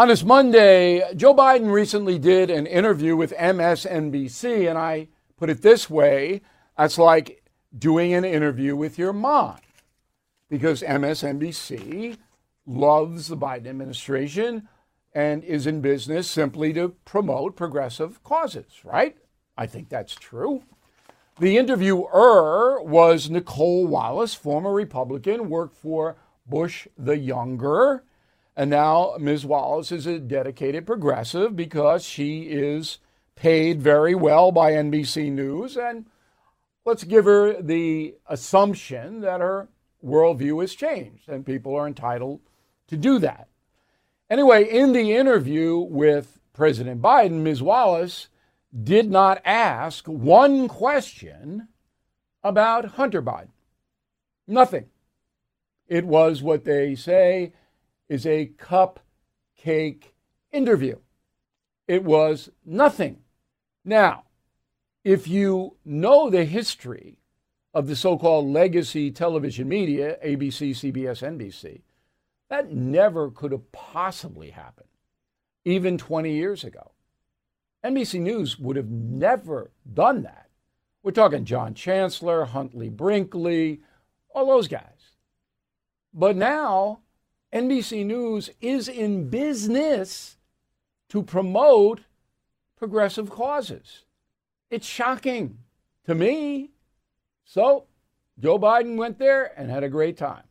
On this Monday, Joe Biden recently did an interview with MSNBC, and I put it this way that's like doing an interview with your mom, because MSNBC loves the Biden administration and is in business simply to promote progressive causes, right? I think that's true. The interviewer was Nicolle Wallace, former Republican, worked for Bush the Younger. And now Ms. Wallace is a dedicated progressive because she is paid very well by NBC News. And let's give her the assumption that her worldview has changed and people are entitled to do that. Anyway, in the interview with President Biden, Ms. Wallace did not ask one question about Hunter Biden. Nothing. It was what they say is a cupcake interview. It was nothing. Now, if you know the history of the so called legacy television media, ABC, CBS, NBC, that never could have possibly happened, even 20 years ago. NBC News would have never done that. We're talking John Chancellor, Huntley Brinkley, all those guys. But now, NBC News is in business to promote progressive causes. It's shocking to me. So, Joe Biden went there and had a great time.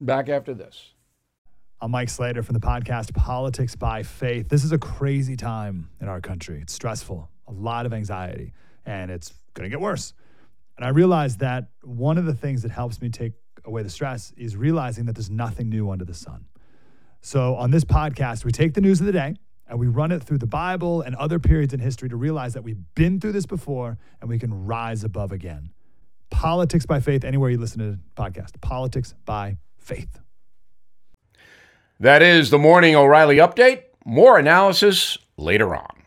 Back after this. I'm Mike Slater from the podcast Politics by Faith. This is a crazy time in our country. It's stressful, a lot of anxiety, and it's going to get worse. And I realized that one of the things that helps me take away the stress is realizing that there's nothing new under the sun. So on this podcast, we take the news of the day and we run it through the Bible and other periods in history to realize that we've been through this before and we can rise above again. Politics by Faith, anywhere you listen to the podcast, Politics by Faith. That is the Morning O'Reilly Update. More analysis later on.